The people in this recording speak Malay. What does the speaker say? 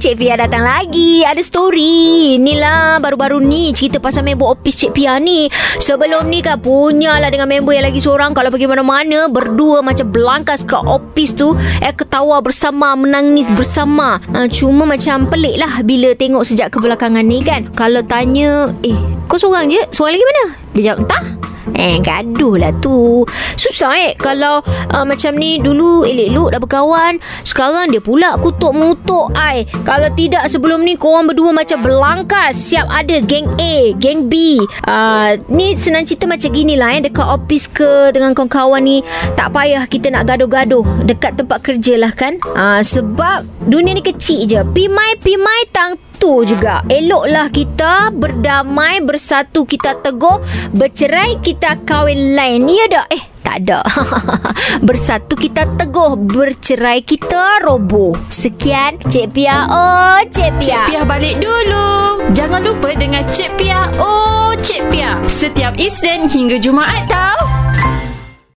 Cik Pia datang lagi. Ada story. Inilah baru-baru ni Cerita pasal member office Cik Pia ni. Sebelum ni kan Punyalah dengan member yang lagi seorang. Kalau pergi mana-mana Berdua macam belangkas ke office tu Eh ketawa bersama Menangis bersama. Ha, Cuma macam pelik lah Bila tengok sejak kebelakangan ni kan. Kalau tanya Eh kau seorang je? Seorang lagi mana? Dia jawab entah Eh gaduh lah tu. Susah eh Kalau uh, macam ni Dulu elok-elok dah berkawan Sekarang dia pula kutuk mutuk ai. Kalau tidak sebelum ni Korang berdua macam berlangkas Siap ada geng A Geng B. Uh, Ni senang cerita macam gini lah eh Dekat office ke Dengan kawan-kawan ni. Tak payah kita nak gaduh-gaduh Dekat tempat kerja lah kan? Uh, Sebab Dunia ni kecil je. Pimai-pimai tang tu juga. Eloklah kita Berdamai Bersatu kita teguh Bercerai kita kahwin lain. Ya tak? Eh tak ada. Bersatu kita teguh Bercerai kita roboh. Sekian Cik Pia. Oh Cik Pia. Cik Pia balik dulu. Jangan lupa dengan Cik Pia. Oh Cik Pia. Setiap Isnin hingga Jumaat tau